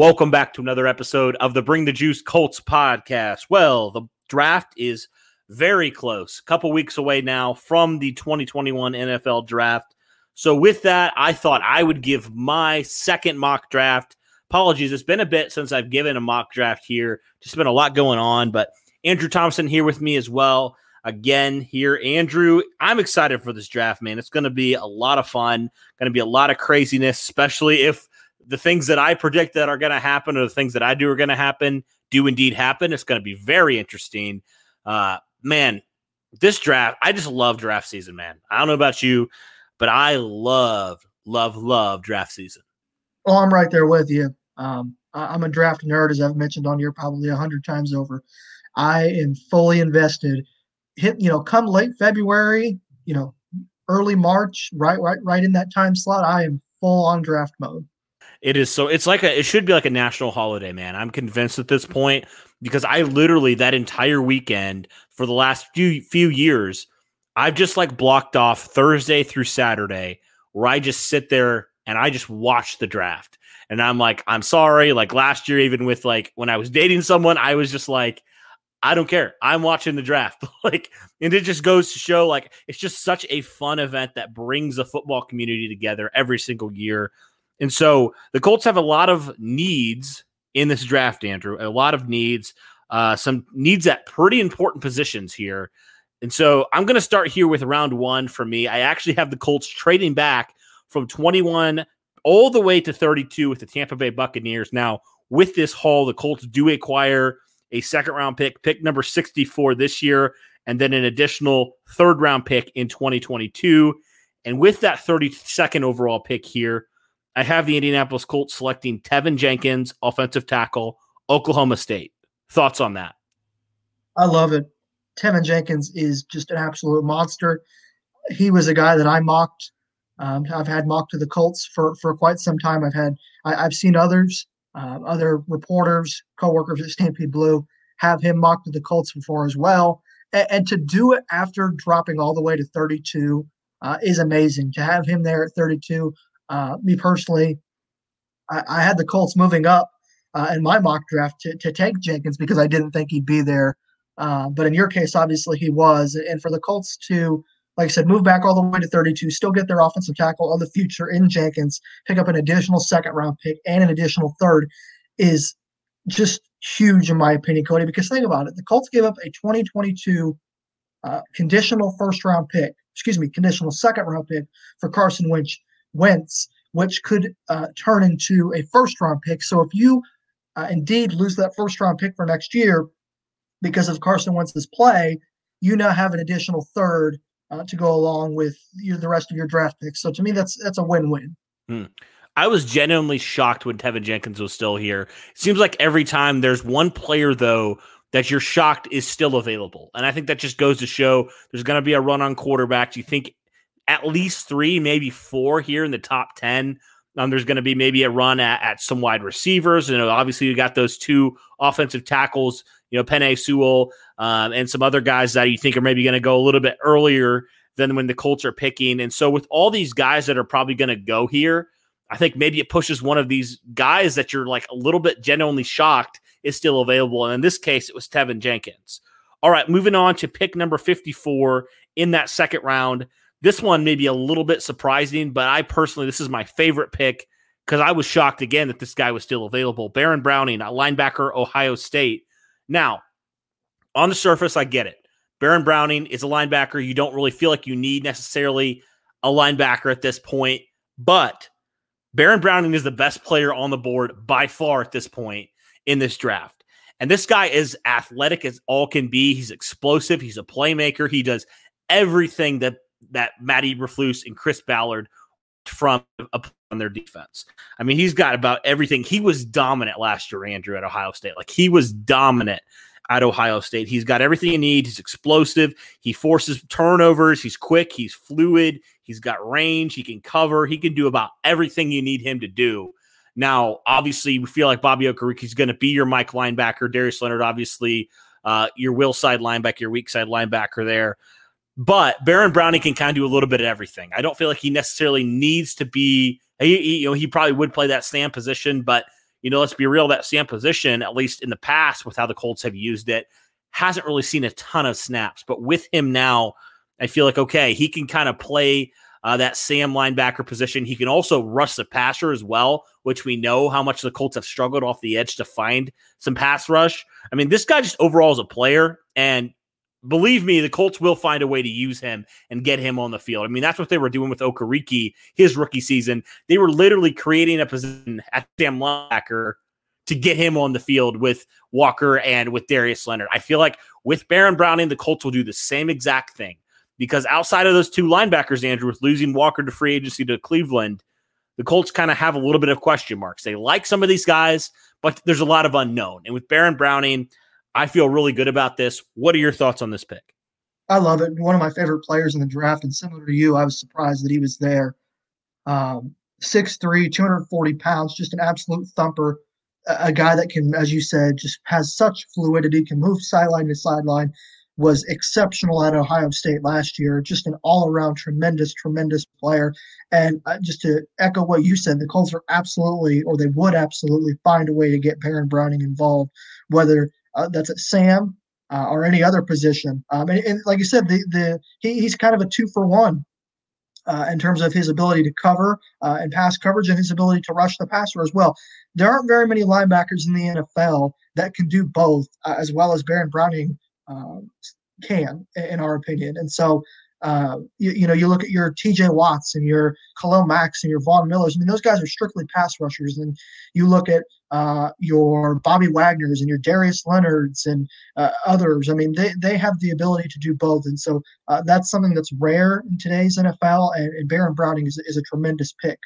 Welcome back to another episode of the Bring the Juice Colts podcast. Well, the draft is very close, a couple weeks away now from the 2021 NFL draft. So, with that, I thought I would give my second mock draft. Apologies, it's been a bit since I've given a mock draft here. Just been a lot going on, but Andrew Thompson here with me as well again here. Andrew, I'm excited for this draft, man. It's going to be a lot of fun, going to be a lot of craziness, especially if the things that I predict that are going to happen or the things that I do are going to happen do indeed happen. It's going to be very interesting. Uh, man, this draft, I just love draft season, man. I don't know about you, but I love, love, love draft season. Oh, I'm right there with you. Um, I'm a draft nerd, as I've mentioned on here probably a hundred times over. I am fully invested hit, you know, come late February, you know, early March, right, right, right in that time slot, I am full on draft mode. It is so. It's like a. It should be like a national holiday, man. I'm convinced at this point because I literally that entire weekend for the last few few years, I've just like blocked off Thursday through Saturday where I just sit there and I just watch the draft. And I'm like, I'm sorry. Like last year, even with like when I was dating someone, I was just like, I don't care. I'm watching the draft. like, and it just goes to show like it's just such a fun event that brings the football community together every single year. And so the Colts have a lot of needs in this draft, Andrew. A lot of needs, uh, some needs at pretty important positions here. And so I'm going to start here with round one for me. I actually have the Colts trading back from 21 all the way to 32 with the Tampa Bay Buccaneers. Now, with this haul, the Colts do acquire a second round pick, pick number 64 this year, and then an additional third round pick in 2022. And with that 32nd overall pick here, I have the Indianapolis Colts selecting Teven Jenkins, offensive tackle, Oklahoma State. Thoughts on that? I love it. Teven Jenkins is just an absolute monster. He was a guy that I mocked. Um, I've had mocked to the Colts for for quite some time. I've had I, have seen others uh, other reporters, coworkers at Stampede Blue have him mocked to the Colts before as well. And, and to do it after dropping all the way to 32 uh, is amazing. To have him there at 32, uh, me personally, I, I, had the Colts moving up uh, in my mock draft to, to take Jenkins because I didn't think he'd be there. Uh, but in your case, obviously he was. And for the Colts to like I said, move back all the way to 32, still get their offensive tackle of the future in Jenkins, pick up an additional second round pick and an additional third is just huge in my opinion, Cody. Because think about it, the Colts gave up a 2022 uh, conditional first round pick, excuse me, conditional second round pick for Carson Wentz, Wentz which could uh, turn into a first round pick. So if you uh, indeed lose that first round pick for next year because of Carson Wentz's play, you now have an additional third uh, to go along with you the rest of your draft picks. So to me, that's that's a win-win. Hmm. I was genuinely shocked when Teven Jenkins was still here. It seems like every time there's one player though that you're shocked is still available, and I think that just goes to show there's going to be a run on quarterbacks. You think at least three, maybe four here in the top ten. Um, there's going to be maybe a run at, at some wide receivers. You know, obviously you got those two offensive tackles you know, Penei Sewell, um, and some other guys that you think are maybe going to go a little bit earlier than when the Colts are picking. And so, with all these guys that are probably going to go here, I think maybe it pushes one of these guys that you're like a little bit genuinely shocked is still available. And in this case, it was Teven Jenkins. All right, moving on to pick number 54 in that second round. This one may be a little bit surprising, but I personally, this is my favorite pick because I was shocked again that this guy was still available. Baron Browning, a linebacker, Ohio State. Now, on the surface, I get it. Baron Browning is a linebacker. You don't really feel like you need necessarily a linebacker at this point, but Baron Browning is the best player on the board by far at this point in this draft. And this guy is athletic as all can be. He's explosive. He's a playmaker. He does everything that that Matt Eberflus and Chris Ballard from on their defense. I mean, he's got about everything. He was dominant last year, Andrew, at Ohio State. Like he was dominant at Ohio State. He's got everything you need. He's explosive. He forces turnovers. He's quick. He's fluid. He's got range. He can cover. He can do about everything you need him to do. Now, obviously, we feel like Bobby Okereke is going to be your Mike linebacker. Darius Leonard, obviously, uh, your will side linebacker, your weak side linebacker there. But Baron Browning can kind of do a little bit of everything. I don't feel like he necessarily needs to be. He, he, you know, he probably would play that Sam position, but you know, let's be real. That Sam position, at least in the past, with how the Colts have used it, hasn't really seen a ton of snaps. But with him now, I feel like okay, he can kind of play uh, that Sam linebacker position. He can also rush the passer as well, which we know how much the Colts have struggled off the edge to find some pass rush. I mean, this guy just overall is a player, and believe me, the Colts will find a way to use him and get him on the field. I mean, that's what they were doing with Okereke his rookie season. They were literally creating a position at Sam linebacker to get him on the field with Walker and with Darius Leonard. I feel like with Baron Browning, the Colts will do the same exact thing because outside of those two linebackers, Andrew, with losing Walker to free agency to Cleveland, the Colts kind of have a little bit of question marks. They like some of these guys, but there's a lot of unknown. And with Baron Browning, I feel really good about this. What are your thoughts on this pick? I love it. One of my favorite players in the draft, and similar to you, I was surprised that he was there. Um, 6'3, 240 pounds, just an absolute thumper. A, a guy that can, as you said, just has such fluidity, can move sideline to sideline, was exceptional at Ohio State last year. Just an all around tremendous, tremendous player. And uh, just to echo what you said, the Colts are absolutely, or they would absolutely find a way to get Baron Browning involved, whether uh, that's at Sam uh, or any other position. Um, and, and, like you said, the, the he, he's kind of a two for one. Uh, in terms of his ability to cover uh, and pass coverage and his ability to rush the passer as well. There aren't very many linebackers in the NFL that can do both uh, as well as Baron Browning um, can, in our opinion. And so, uh, you, you, know, you look at your TJ Watts and your Khalil Macks and your Von Millers. I mean, those guys are strictly pass rushers. And you look at uh, your Bobby Wagners and your Darius Leonards and uh, others. I mean, they, they have the ability to do both. And so uh, that's something that's rare in today's NFL. And, and Baron Browning is, is a tremendous pick.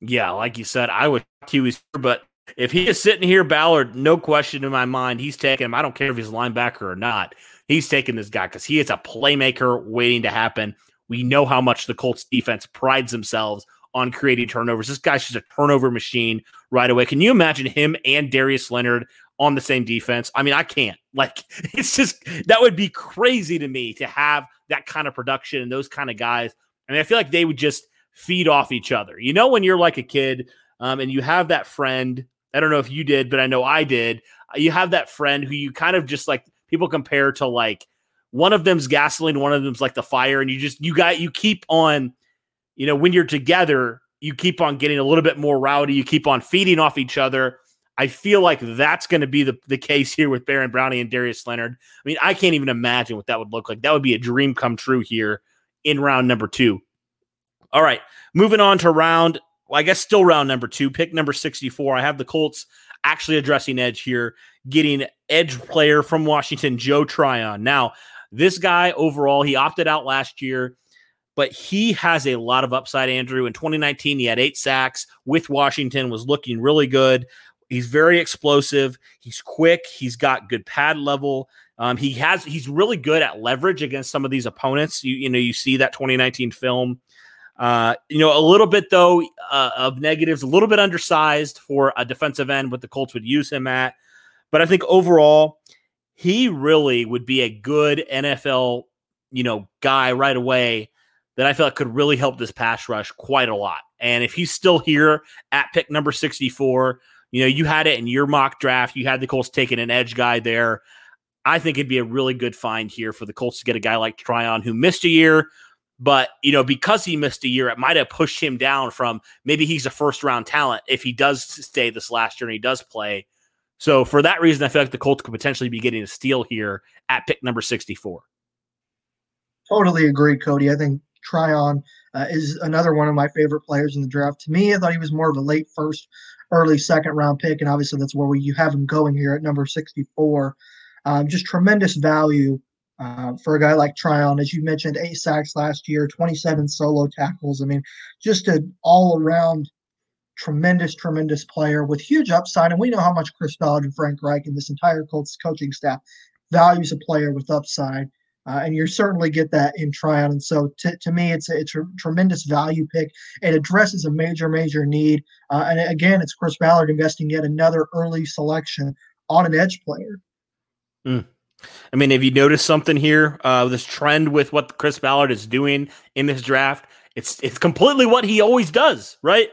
Yeah, like you said, I would was, but if he is sitting here, Ballard, no question in my mind, he's taking him. I don't care if he's a linebacker or not. He's taking this guy because he is a playmaker waiting to happen. We know how much the Colts defense prides themselves on creating turnovers. This guy's just a turnover machine right away. Can you imagine him and Darius Leonard on the same defense? I mean, I can't. Like, it's just that would be crazy to me to have that kind of production and those kind of guys. I mean, I feel like they would just feed off each other. You know, when you're like a kid um, and you have that friend I don't know if you did, but I know I did. You have that friend who you kind of just like people compare to like one of them's gasoline, one of them's like the fire, and you just you got you keep on, you know, when you're together, you keep on getting a little bit more rowdy, you keep on feeding off each other. I feel like that's going to be the, the case here with Baron Browning and Darius Leonard. I mean, I can't even imagine what that would look like. That would be a dream come true here in round number two. All right, moving on to round well, I guess still round number two, pick number 64. I have the Colts actually addressing edge here, getting edge player from Washington, Joe Tryon. Now, this guy overall, he opted out last year, but he has a lot of upside, Andrew. In 2019, he had eight sacks with Washington, was looking really good. He's very explosive. He's quick. He's got good pad level. Um, he has. He's really good at leverage against some of these opponents. You, you know, you see that 2019 film uh, you know, a little bit though uh, of negatives, a little bit undersized for a defensive end, what the Colts would use him at. But I think overall, he really would be a good NFL, you know, guy right away that I feel like could really help this pass rush quite a lot. And if he's still here at pick number 64, you know, you had it in your mock draft, you had the Colts taking an edge guy there. I think it'd be a really good find here for the Colts to get a guy like Tryon who missed a year, but, you know, because he missed a year, it might have pushed him down from maybe he's a first round talent if he does stay this last year and he does play. So for that reason, I feel like the Colts could potentially be getting a steal here at pick number 64. Totally agree, Cody. I think Tryon uh, is another one of my favorite players in the draft. To me, I thought he was more of a late first, early second round pick, and obviously that's where we, you have him going here at number 64. Um, just tremendous value Uh, for a guy like Tryon, as you mentioned, eight sacks last year, 27 solo tackles. I mean, just an all around tremendous, tremendous player with huge upside. And we know how much Chris Ballard and Frank Reich and this entire Colts coaching staff values a player with upside. Uh, and you certainly get that in Tryon. And so to, to me, it's a, it's a tremendous value pick. It addresses a major, major need. Uh, and again, it's Chris Ballard investing yet another early selection on an edge player. Mm. I mean, have you noticed something here? Uh, this trend with what Chris Ballard is doing in this draft. It's it's completely what he always does, right?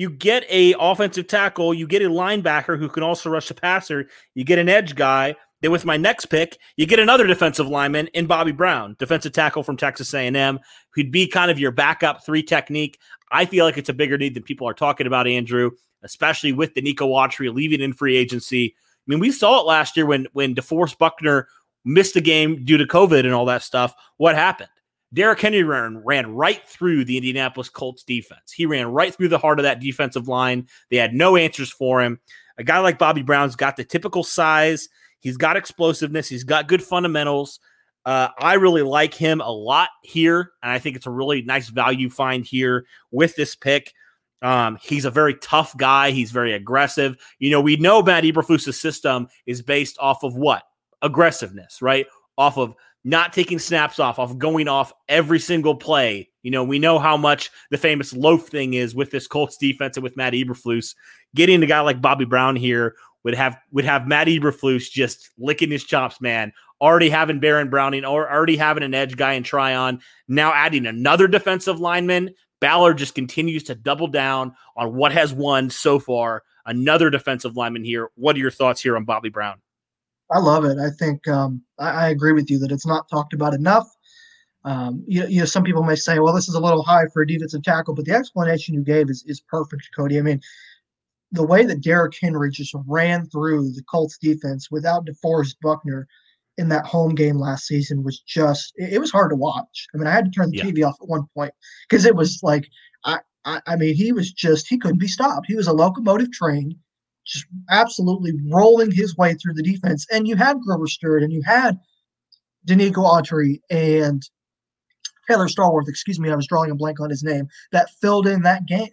You get a offensive tackle, you get a linebacker who can also rush the passer, you get an edge guy. Then with my next pick, you get another defensive lineman in Bobby Brown, defensive tackle from Texas A&M, who'd be kind of your backup three technique. I feel like it's a bigger need than people are talking about, Andrew, especially with Denico Autry leaving in free agency. I mean, we saw it last year when when DeForest Buckner missed the game due to COVID and all that stuff. What happened? Derrick Henry ran, ran right through the Indianapolis Colts defense. He ran right through the heart of that defensive line. They had no answers for him. A guy like Bobby Brown's got the typical size. He's got explosiveness. He's got good fundamentals. Uh, I really like him a lot here, and I think it's a really nice value find here with this pick. Um, he's a very tough guy. He's very aggressive. You know, we know Matt Eberflus's system is based off of what? Aggressiveness, right? Off of not taking snaps off, off going off every single play. You know, we know how much the famous loaf thing is with this Colts defense and with Matt Eberflus. Getting a guy like Bobby Brown here would have would have Matt Eberflus just licking his chops, man. Already having Baron Browning, or already having an edge guy in Tryon, now adding another defensive lineman. Ballard just continues to double down on what has won so far. Another defensive lineman here. What are your thoughts here on Bobby Brown? I love it. I think um, I, I, agree with you that it's not talked about enough. Um, you, you, know, some people may say, "Well, this is a little high for a defensive tackle," but the explanation you gave is is perfect, Cody. I mean, the way that Derrick Henry just ran through the Colts defense without DeForest Buckner in that home game last season was just it, it was hard to watch. I mean, I had to turn the yeah. TV off at one point because it was like I, I I mean, he was just he couldn't be stopped. He was a locomotive train just absolutely rolling his way through the defense. And you had Grover Stewart and you had Denico Autry and Taylor Stallworth, excuse me, I was drawing a blank on his name, that filled in that game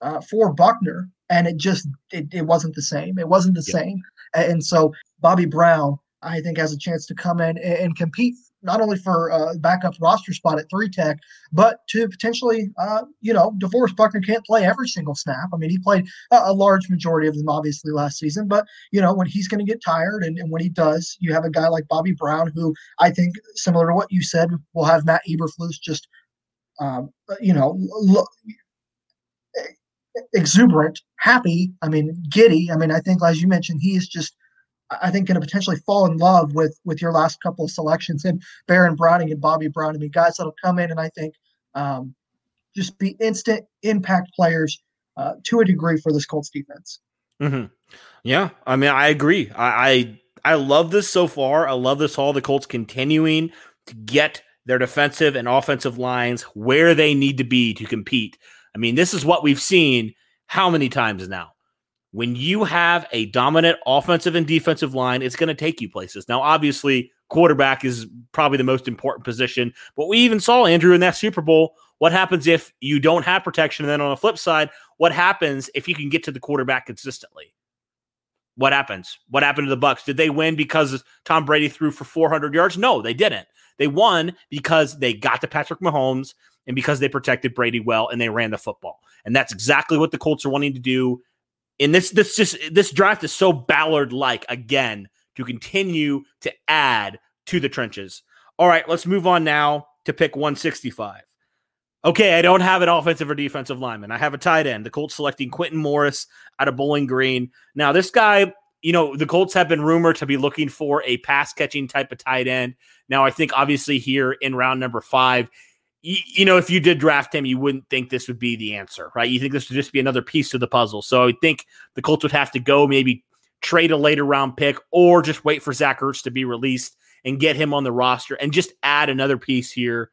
uh, for Buckner. And it just it, it wasn't the same. It wasn't the same. And so Bobby Brown, I think, has a chance to come in and, and compete not only for a backup roster spot at three tech, but to potentially, uh, you know, DeForest Buckner can't play every single snap. I mean, he played a, a large majority of them obviously last season, but you know, when he's going to get tired and, and, when he does, you have a guy like Bobby Brown, who I think, similar to what you said, will have Matt Eberflus just, um, you know, look exuberant, happy. I mean, giddy. I mean, I think, as you mentioned, he is just I think going to potentially fall in love with with your last couple of selections and Baron Browning and Bobby Brown. I mean, guys that'll come in and I think um, just be instant impact players uh, to a degree for this Colts defense. Mm-hmm. Yeah, I mean, I agree. I, I I love this so far. I love this all the Colts continuing to get their defensive and offensive lines where they need to be to compete. I mean, this is what we've seen how many times now? When you have a dominant offensive and defensive line, it's going to take you places. Now, obviously, quarterback is probably the most important position, but we even saw Andrew in that Super Bowl. What happens if you don't have protection? And then on the flip side, what happens if you can get to the quarterback consistently? What happens? What happened to the Bucks? Did they win because Tom Brady threw for 400 yards? No, they didn't. They won because they got to Patrick Mahomes and because they protected Brady well and they ran the football. And that's exactly what the Colts are wanting to do and this this just this draft is so Ballard like again to continue to add to the trenches. All right, let's move on now to pick 165. Okay, I don't have an offensive or defensive lineman. I have a tight end. The Colts selecting Quintin Morris out of Bowling Green. Now, this guy, you know, the Colts have been rumored to be looking for a pass catching type of tight end. Now, I think obviously here in round number five, you, you, know, if you did draft him, you wouldn't think this would be the answer, right? You think this would just be another piece to the puzzle. So I think the Colts would have to go maybe trade a later round pick or just wait for Zach Ertz to be released and get him on the roster and just add another piece here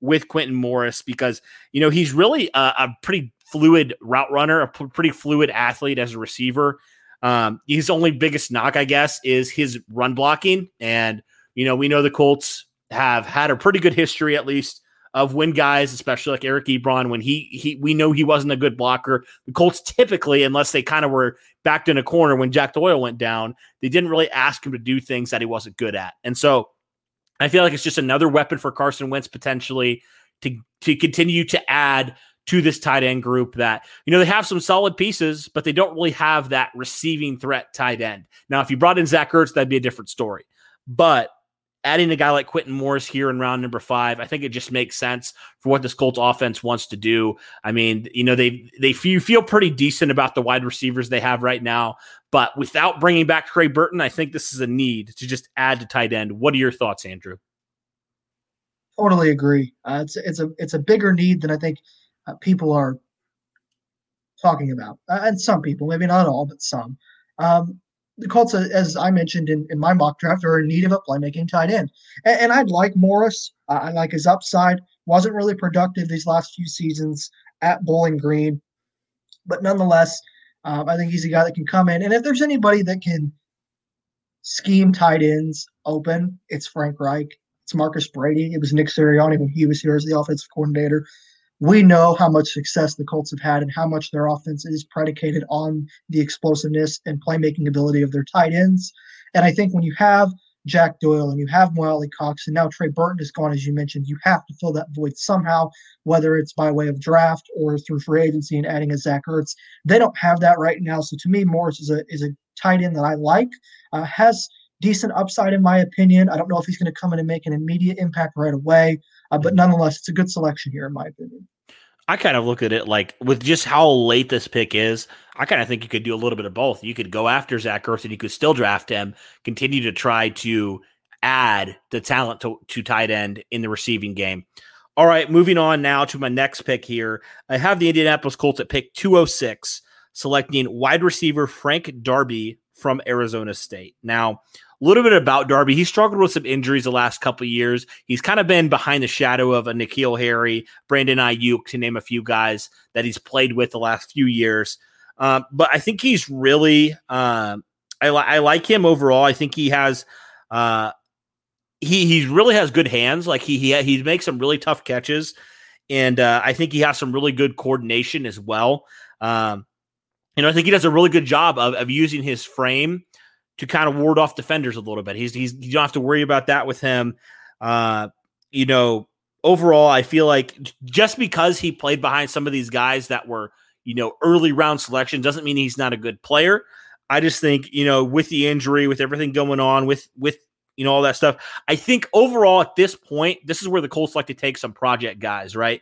with Quintin Morris because, you know, he's really a, a pretty fluid route runner, a p- pretty fluid athlete as a receiver. Um, his only biggest knock, I guess, is his run blocking. And, you know, we know the Colts have had a pretty good history, at least, of when guys, especially like Eric Ebron, when he he we know he wasn't a good blocker. The Colts typically, unless they kind of were backed in a corner when Jack Doyle went down, they didn't really ask him to do things that he wasn't good at. And so I feel like it's just another weapon for Carson Wentz potentially to to continue to add to this tight end group that you know they have some solid pieces, but they don't really have that receiving threat tight end. Now, if you brought in Zach Ertz, that'd be a different story. But adding a guy like Quintin Morris here in round number five, I think it just makes sense for what this Colts offense wants to do. I mean, you know, they they feel, feel pretty decent about the wide receivers they have right now, but without bringing back Trey Burton, I think this is a need to just add to tight end. What are your thoughts, Andrew? Totally agree. Uh, it's it's a it's a bigger need than I think uh, people are talking about, uh, and some people, maybe not all, but some. Um, the Colts, as I mentioned in, in my mock draft, are in need of a playmaking tight end. And, and I'd like Morris. I like his upside. Wasn't really productive these last few seasons at Bowling Green. But nonetheless, um, I think he's a guy that can come in. And if there's anybody that can scheme tight ends open, it's Frank Reich. It's Marcus Brady. It was Nick Sirianni when he was here as the offensive coordinator we know how much success the Colts have had and how much their offense is predicated on the explosiveness and playmaking ability of their tight ends. And I think when you have Jack Doyle and you have Mo Alie-Cox and now Trey Burton is gone, as you mentioned, you have to fill that void somehow, whether it's by way of draft or through free agency and adding a Zach Ertz. They don't have that right now. So to me, Morris is a is a tight end that I like. Uh, has decent upside in my opinion. I don't know if he's going to come in and make an immediate impact right away. Uh, but nonetheless, it's a good selection here, in my opinion. I kind of look at it like with just how late this pick is, I kind of think you could do a little bit of both. You could go after Zach Ertz and you could still draft him, continue to try to add the talent to, to tight end in the receiving game. All right, moving on now to my next pick here. I have the Indianapolis Colts at pick 206, selecting wide receiver Frank Darby from Arizona State. Now, little bit about Darby. He struggled with some injuries the last couple years. He's kind of been behind the shadow of a N'Keal Harry, Brandon Aiyuk, to name a few guys that he's played with the last few years. Um, but I think he's really, um, I, li- I, like him overall. I think he has, uh, he he really has good hands. Like he he he makes some really tough catches, and uh, I think he has some really good coordination as well. Um, you know, I think he does a really good job of, of using his frame to kind of ward off defenders a little bit. He's he's you don't have to worry about that with him. Uh, you know, overall, I feel like just because he played behind some of these guys that were you know early round selection doesn't mean he's not a good player. I just think you know with the injury, with everything going on, with with you know all that stuff, I think overall at this point, this is where the Colts like to take some project guys, right?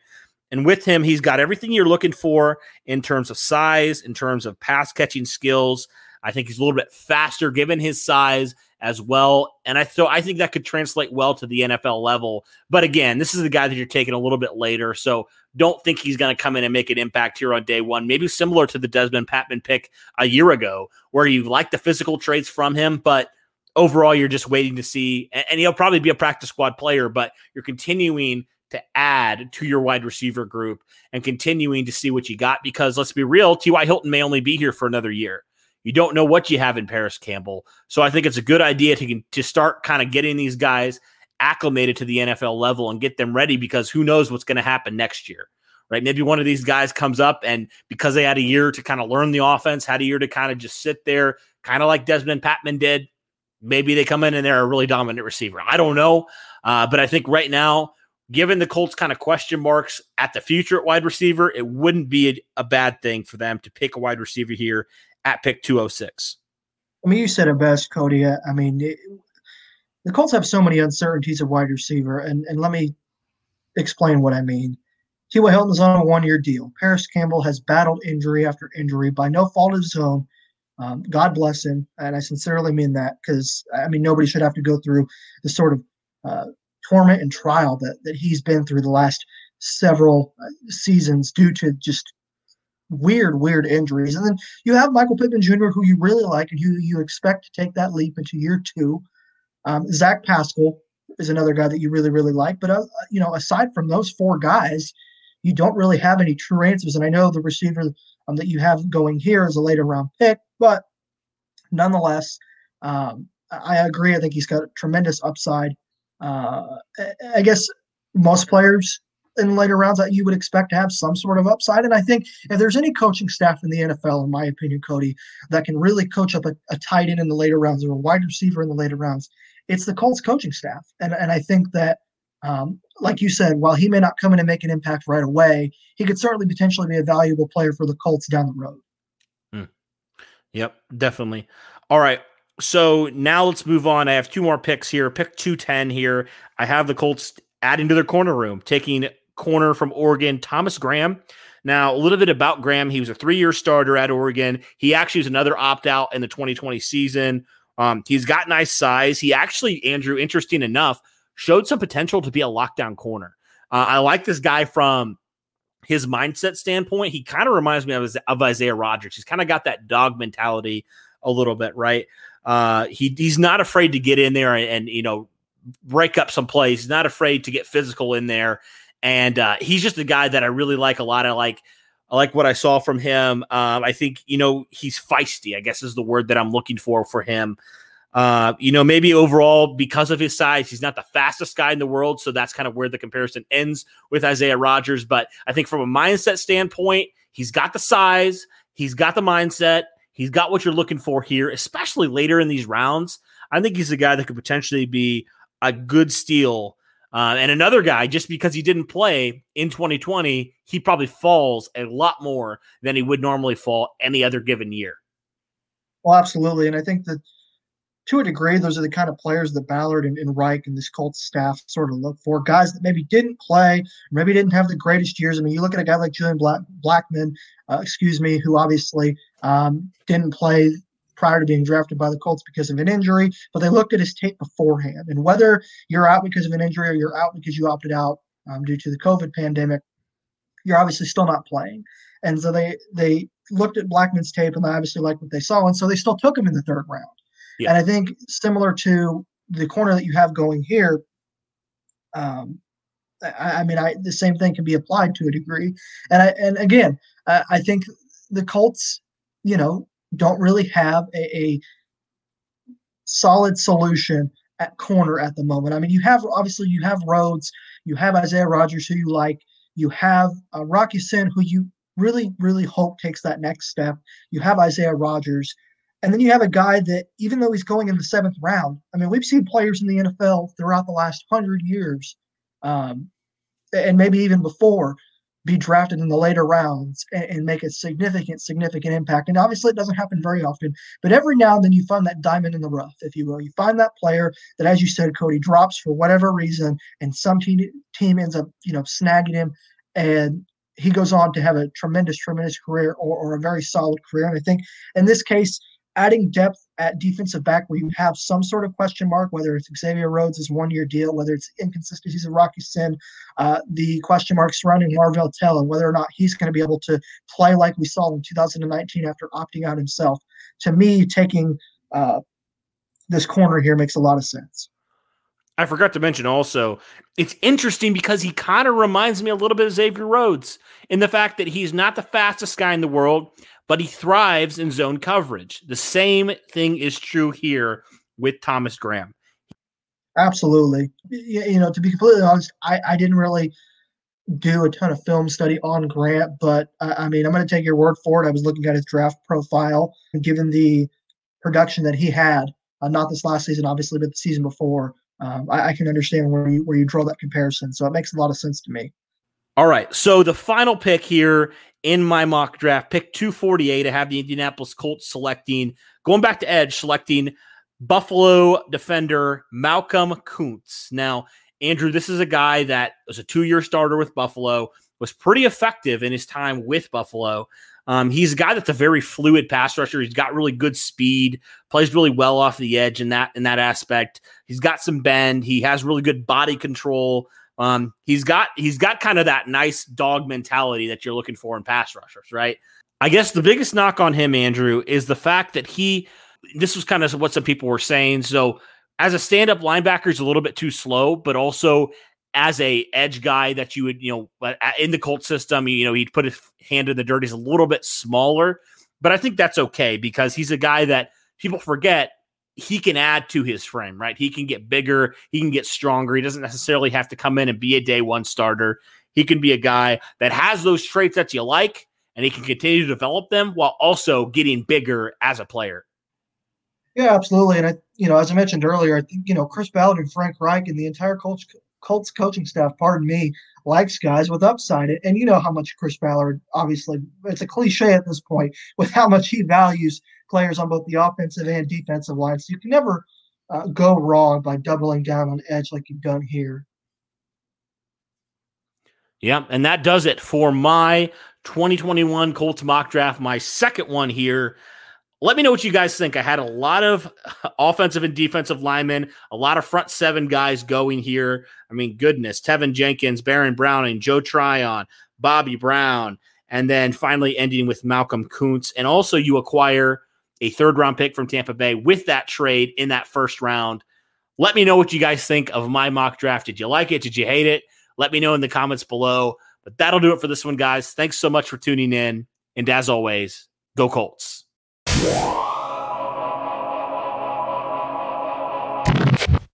And with him, he's got everything you're looking for in terms of size, in terms of pass catching skills. I think he's a little bit faster given his size as well. And I so I think that could translate well to the NFL level. But again, this is the guy that you're taking a little bit later. So don't think he's going to come in and make an impact here on day one. Maybe similar to the Dezmon Patmon pick a year ago, where you like the physical traits from him, but overall you're just waiting to see. And he'll probably be a practice squad player, but you're continuing to add to your wide receiver group and continuing to see what you got because let's be real, T.Y. Hilton may only be here for another year. You don't know what you have in Parris Campbell. So I think it's a good idea to, to start kind of getting these guys acclimated to the NFL level and get them ready because who knows what's going to happen next year, right? Maybe one of these guys comes up and because they had a year to kind of learn the offense, had a year to kind of just sit there, kind of like Dezmon Patmon did. Maybe they come in and they're a really dominant receiver. I don't know. Uh, but I think right now, given the Colts kind of question marks at the future at wide receiver, it wouldn't be a, a bad thing for them to pick a wide receiver here at pick 206. I mean, you said it best, Cody. I mean, it, the Colts have so many uncertainties of wide receiver, and, and let me explain what I mean. T.Y. Hilton is on a one year deal. Parris Campbell has battled injury after injury by no fault of his own. Um, God bless him. And I sincerely mean that because, I mean, nobody should have to go through the sort of uh, torment and trial that, that he's been through the last several uh, seasons due to just weird, weird injuries. And then you have Michael Pittman Jr., who you really like and who you expect to take that leap into year two. Um, Zach Pascal is another guy that you really, really like. But, uh, you know, aside from those four guys, you don't really have any true answers. And I know the receiver um, that you have going here is a later round pick, but nonetheless, um, I agree. I think he's got tremendous upside. uh, I guess most players in later rounds that you would expect to have some sort of upside. And I think if there's any coaching staff in the NFL, in my opinion, Cody, that can really coach up a, a tight end in the later rounds or a wide receiver in the later rounds, it's the Colts coaching staff. And and I think that um, like you said, while he may not come in and make an impact right away, he could certainly potentially be a valuable player for the Colts down the road. Mm. Yep, definitely. All right. So now let's move on. I have two more picks here. Pick 210 here. I have the Colts adding to their corner room, taking corner from Oregon, Thomas Graham. Now, a little bit about Graham. He was a three year starter at Oregon. He actually was another opt out in the 2020 season. Um, he's got nice size. He actually, Andrew, interesting enough, showed some potential to be a lockdown corner. Uh, I like this guy from his mindset standpoint. He kind of reminds me of, of Isaiah Rodgers. He's kind of got that dog mentality a little bit, right? Uh, he he's not afraid to get in there and, and, you know break up some plays. He's not afraid to get physical in there, and uh, he's just a guy that I really like a lot. I like I like what I saw from him. Um, I think you know he's feisty. I guess is the word that I'm looking for for him. Uh, you know, maybe overall because of his size, he's not the fastest guy in the world, so that's kind of where the comparison ends with Isaiah Rodgers. But I think from a mindset standpoint, he's got the size, he's got the mindset, he's got what you're looking for here, especially later in these rounds. I think he's a guy that could potentially be a good steal. Uh, and another guy, just because he didn't play in 2020, he probably falls a lot more than he would normally fall any other given year. Well, absolutely. And I think that to a degree, those are the kind of players that Ballard and, and Reich and this Colts staff sort of look for. Guys that maybe didn't play, maybe didn't have the greatest years. I mean, you look at a guy like Julian Black, Blackmon, uh, excuse me, who obviously um, didn't play prior to being drafted by the Colts because of an injury, but they looked at his tape beforehand. And whether you're out because of an injury or you're out because you opted out um, due to the COVID pandemic, you're obviously still not playing. And so they they looked at Blackmon's tape and they obviously liked what they saw, and so they still took him in the third round. Yeah. And I think similar to the corner that you have going here, um, I, I, mean, I the same thing can be applied to a degree. And I and again, I, I think the Colts, you know, don't really have a, a solid solution at corner at the moment. I mean, you have obviously you have Rhodes, you have Isaiah Rodgers who you like, you have uh, Rock Ya-Sin who you really really hope takes that next step. You have Isaiah Rodgers. And then you have a guy that, even though he's going in the seventh round, I mean, we've seen players in the NFL throughout the last hundred years, um, and maybe even before, be drafted in the later rounds and, and, make a significant, significant impact. And obviously, it doesn't happen very often, but every now and then you find that diamond in the rough, if you will. You find that player that, as you said, Cody drops for whatever reason, and some team team ends up, you know, snagging him, and he goes on to have a tremendous, tremendous career or, or a very solid career. And I think in this case, adding depth at defensive back where you have some sort of question mark, whether it's Xavier Rhodes' one year deal, whether it's inconsistencies of Rock Ya-Sin, uh, the question mark surrounding Marvell Tell, and whether or not he's going to be able to play like we saw in 2019 after opting out himself. To me, taking uh, this corner here makes a lot of sense. I forgot to mention also, it's interesting because he kind of reminds me a little bit of Xavier Rhodes in the fact that he's not the fastest guy in the world but he thrives in zone coverage. The same thing is true here with Thomas Graham. Absolutely. You know, to be completely honest, I, I didn't really do a ton of film study on Grant, but uh, I mean, I'm going to take your word for it. I was looking at his draft profile, given the production that he had, uh, not this last season, obviously, but the season before, um, I, I, can understand where you where you draw that comparison. So it makes a lot of sense to me. All right. So the final pick here in my mock draft, pick 248, I have the Indianapolis Colts selecting, going back to edge, selecting Buffalo defender Malcolm Koonce. Now, Andrew, this is a guy that was a two year starter with Buffalo, was pretty effective in his time with Buffalo. Um, he's a guy that's a very fluid pass rusher. He's got really good speed, plays really well off the edge in that in that aspect. He's got some bend. He has really good body control. Um, he's got he's got kind of that nice dog mentality that you're looking for in pass rushers, right? I guess the biggest knock on him, Andrew, is the fact that he this was kind of what some people were saying. So as a stand-up linebacker, he's a little bit too slow, but also as a edge guy that you would, you know, in the Colt system, you know, he'd put his hand in the dirt. He's a little bit smaller, but I think that's okay because he's a guy that people forget he can add to his frame, right? He can get bigger, he can get stronger. He doesn't necessarily have to come in and be a day one starter. He can be a guy that has those traits that you like and he can continue to develop them while also getting bigger as a player. Yeah, absolutely. And I, you know, as I mentioned earlier, I think, you know, Chris Ballard and Frank Reich and the entire Colts, Colts coaching staff, pardon me, likes guys with upside. And you know how much Chris Ballard, obviously, it's a cliche at this point, with how much he values players on both the offensive and defensive lines. So you can never uh, go wrong by doubling down on edge like you've done here. Yeah, and that does it for my 2021 Colts mock draft, my second one here. Let me know what you guys think. I had a lot of offensive and defensive linemen, a lot of front seven guys going here. I mean, goodness, Teven Jenkins, Baron Browning, Joe Tryon, Bobby Brown, and then finally ending with Malcolm Koonce. And also, you acquire a third round pick from Tampa Bay with that trade in that first round. Let me know what you guys think of my mock draft. Did you like it? Did you hate it? Let me know in the comments below. But that'll do it for this one, guys. Thanks so much for tuning in. And as always, go Colts. Wow.